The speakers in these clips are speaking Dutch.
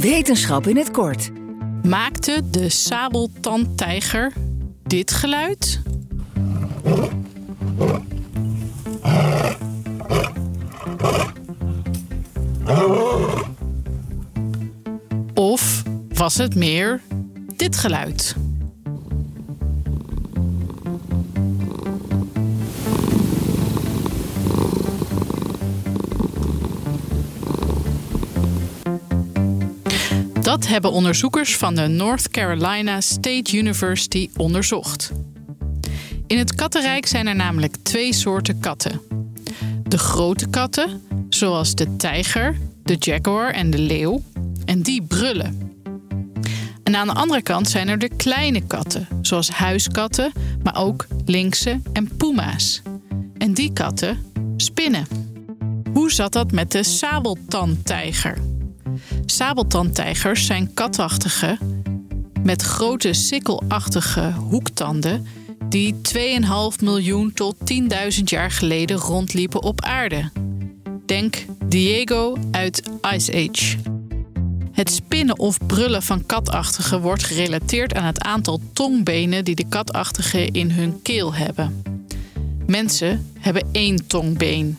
Wetenschap in het kort. Maakte de sabeltandtijger dit geluid? Of was het meer dit geluid? Dat hebben onderzoekers van de North Carolina State University onderzocht. In het kattenrijk zijn er namelijk twee soorten katten. De grote katten, zoals de tijger, de jaguar en de leeuw, en die brullen. En aan de andere kant zijn er de kleine katten, zoals huiskatten, maar ook linkse en puma's. En die katten spinnen. Hoe zat dat met de sabeltandtijger? Sabeltandtijgers zijn katachtige met grote sikkelachtige hoektanden die 2,5 miljoen tot 10.000 jaar geleden rondliepen op aarde. Denk Diego uit Ice Age. Het spinnen of brullen van katachtigen wordt gerelateerd aan het aantal tongbenen die de katachtigen in hun keel hebben. Mensen hebben één tongbeen.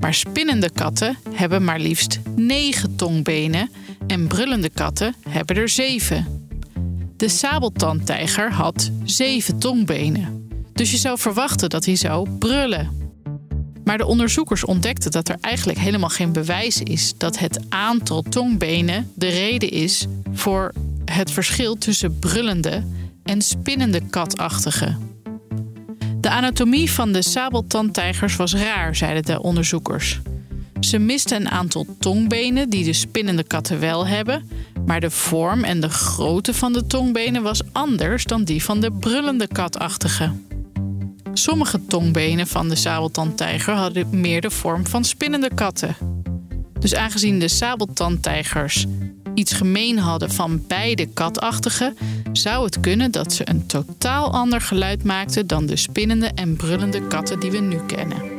Maar spinnende katten hebben maar liefst negen tongbenen en brullende katten hebben er zeven. De sabeltandtijger had zeven tongbenen. Dus je zou verwachten dat hij zou brullen. Maar de onderzoekers ontdekten dat er eigenlijk helemaal geen bewijs is dat het aantal tongbenen de reden is voor het verschil tussen brullende en spinnende katachtigen. De anatomie van de sabeltandtijgers was raar, zeiden de onderzoekers. Ze misten een aantal tongbenen die de spinnende katten wel hebben, maar de vorm en de grootte van de tongbenen was anders dan die van de brullende katachtigen. Sommige tongbenen van de sabeltandtijger hadden meer de vorm van spinnende katten. Dus aangezien de sabeltandtijgers iets gemeen hadden van beide katachtigen, zou het kunnen dat ze een totaal ander geluid maakten dan de spinnende en brullende katten die we nu kennen.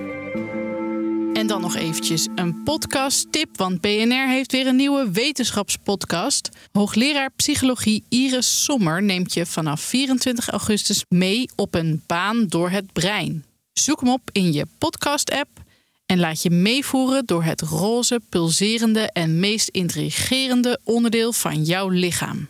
En dan nog eventjes een podcast-tip, want BNR heeft weer een nieuwe wetenschapspodcast. Hoogleraar psychologie Iris Sommer neemt je vanaf 24 augustus mee op een baan door het brein. Zoek hem op in je podcast-app en laat je meevoeren door het roze, pulserende en meest intrigerende onderdeel van jouw lichaam.